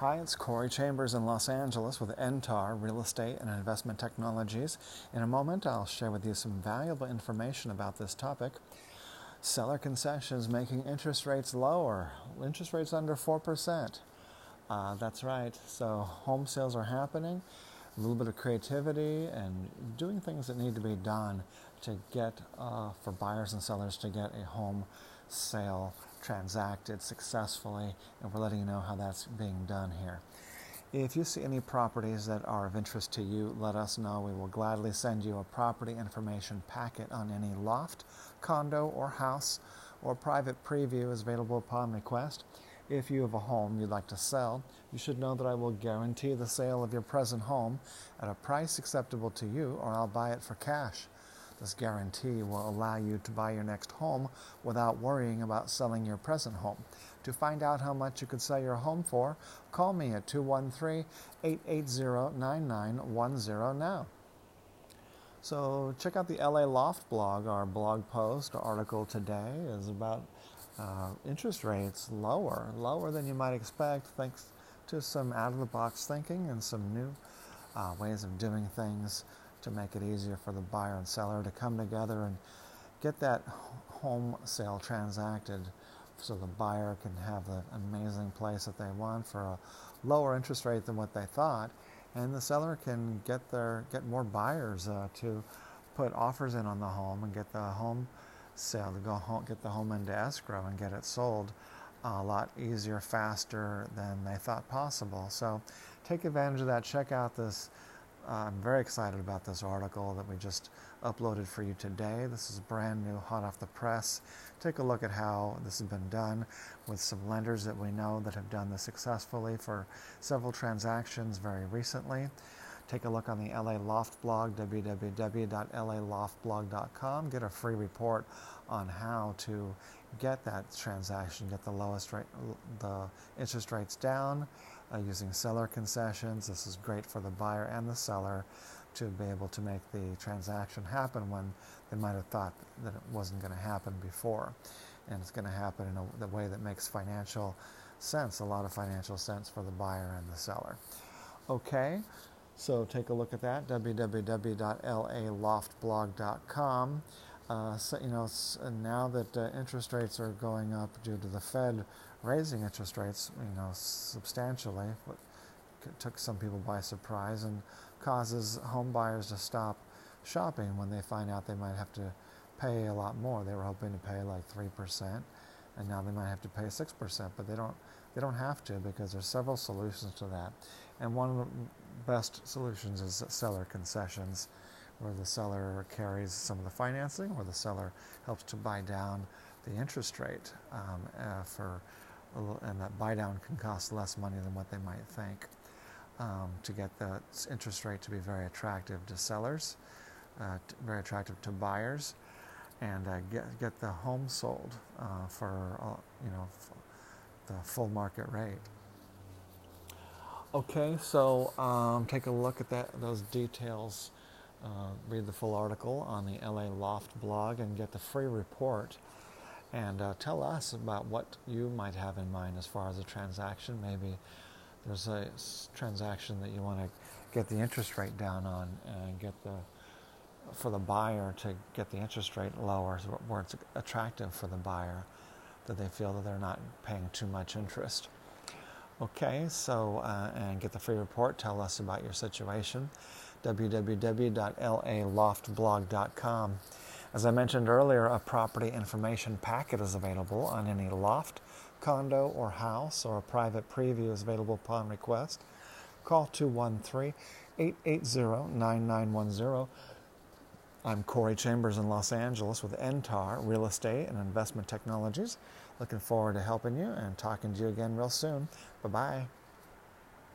Hi, it's Corey Chambers in Los Angeles with NTAR Real Estate and Investment Technologies. In a moment, I'll share with you some valuable information about this topic. Seller concessions making interest rates lower, interest rates under 4%. Uh, that's right. So, home sales are happening, a little bit of creativity and doing things that need to be done to get, uh, for buyers and sellers to get a home sale transacted successfully, and we're letting you know how that's being done here. If you see any properties that are of interest to you, let us know. We will gladly send you a property information packet on any loft, condo, or house, or private preview is available upon request. If you have a home you'd like to sell, you should know that I will guarantee the sale of your present home at a price acceptable to you, or I'll buy it for cash. This guarantee will allow you to buy your next home without worrying about selling your present home. To find out how much you could sell your home for, call me at 213 880 9910 now. So, check out the LA Loft blog. Our blog post article today is about uh, interest rates lower, lower than you might expect, thanks to some out of the box thinking and some new uh, ways of doing things to make it easier for the buyer and seller to come together and get that home sale transacted so the buyer can have the amazing place that they want for a lower interest rate than what they thought. And the seller can get their get more buyers uh, to put offers in on the home and get the home sale to go home, get the home into escrow and get it sold a lot easier faster than they thought possible. So take advantage of that. Check out this I'm very excited about this article that we just uploaded for you today. This is brand new, hot off the press. Take a look at how this has been done with some lenders that we know that have done this successfully for several transactions very recently. Take a look on the LA Loft blog, www.laloftblog.com. Get a free report on how to get that transaction, get the lowest rate, the interest rates down uh, using seller concessions. This is great for the buyer and the seller to be able to make the transaction happen when they might have thought that it wasn't going to happen before. And it's going to happen in a, the way that makes financial sense, a lot of financial sense for the buyer and the seller. Okay, so take a look at that www.laloftblog.com. Uh, so, you know, now that uh, interest rates are going up due to the Fed raising interest rates, you know, substantially, took some people by surprise and causes home buyers to stop shopping when they find out they might have to pay a lot more. They were hoping to pay like three percent, and now they might have to pay six percent, but they don't. They don't have to because there's several solutions to that, and one of the best solutions is seller concessions, where the seller carries some of the financing, or the seller helps to buy down the interest rate um, uh, for and that buy down can cost less money than what they might think um, to get the interest rate to be very attractive to sellers, uh, very attractive to buyers, and uh, get, get the home sold uh, for you know the full market rate. Okay, so um, take a look at that those details. Uh, read the full article on the LA Loft blog and get the free report and uh, tell us about what you might have in mind as far as a transaction. Maybe there's a transaction that you want to get the interest rate down on and get the for the buyer to get the interest rate lower where it's attractive for the buyer that they feel that they're not paying too much interest. Okay, so uh, and get the free report. Tell us about your situation. www.laloftblog.com. As I mentioned earlier, a property information packet is available on any loft, condo, or house, or a private preview is available upon request. Call 213 880 9910. I'm Corey Chambers in Los Angeles with NTAR Real Estate and Investment Technologies. Looking forward to helping you and talking to you again real soon. Bye bye.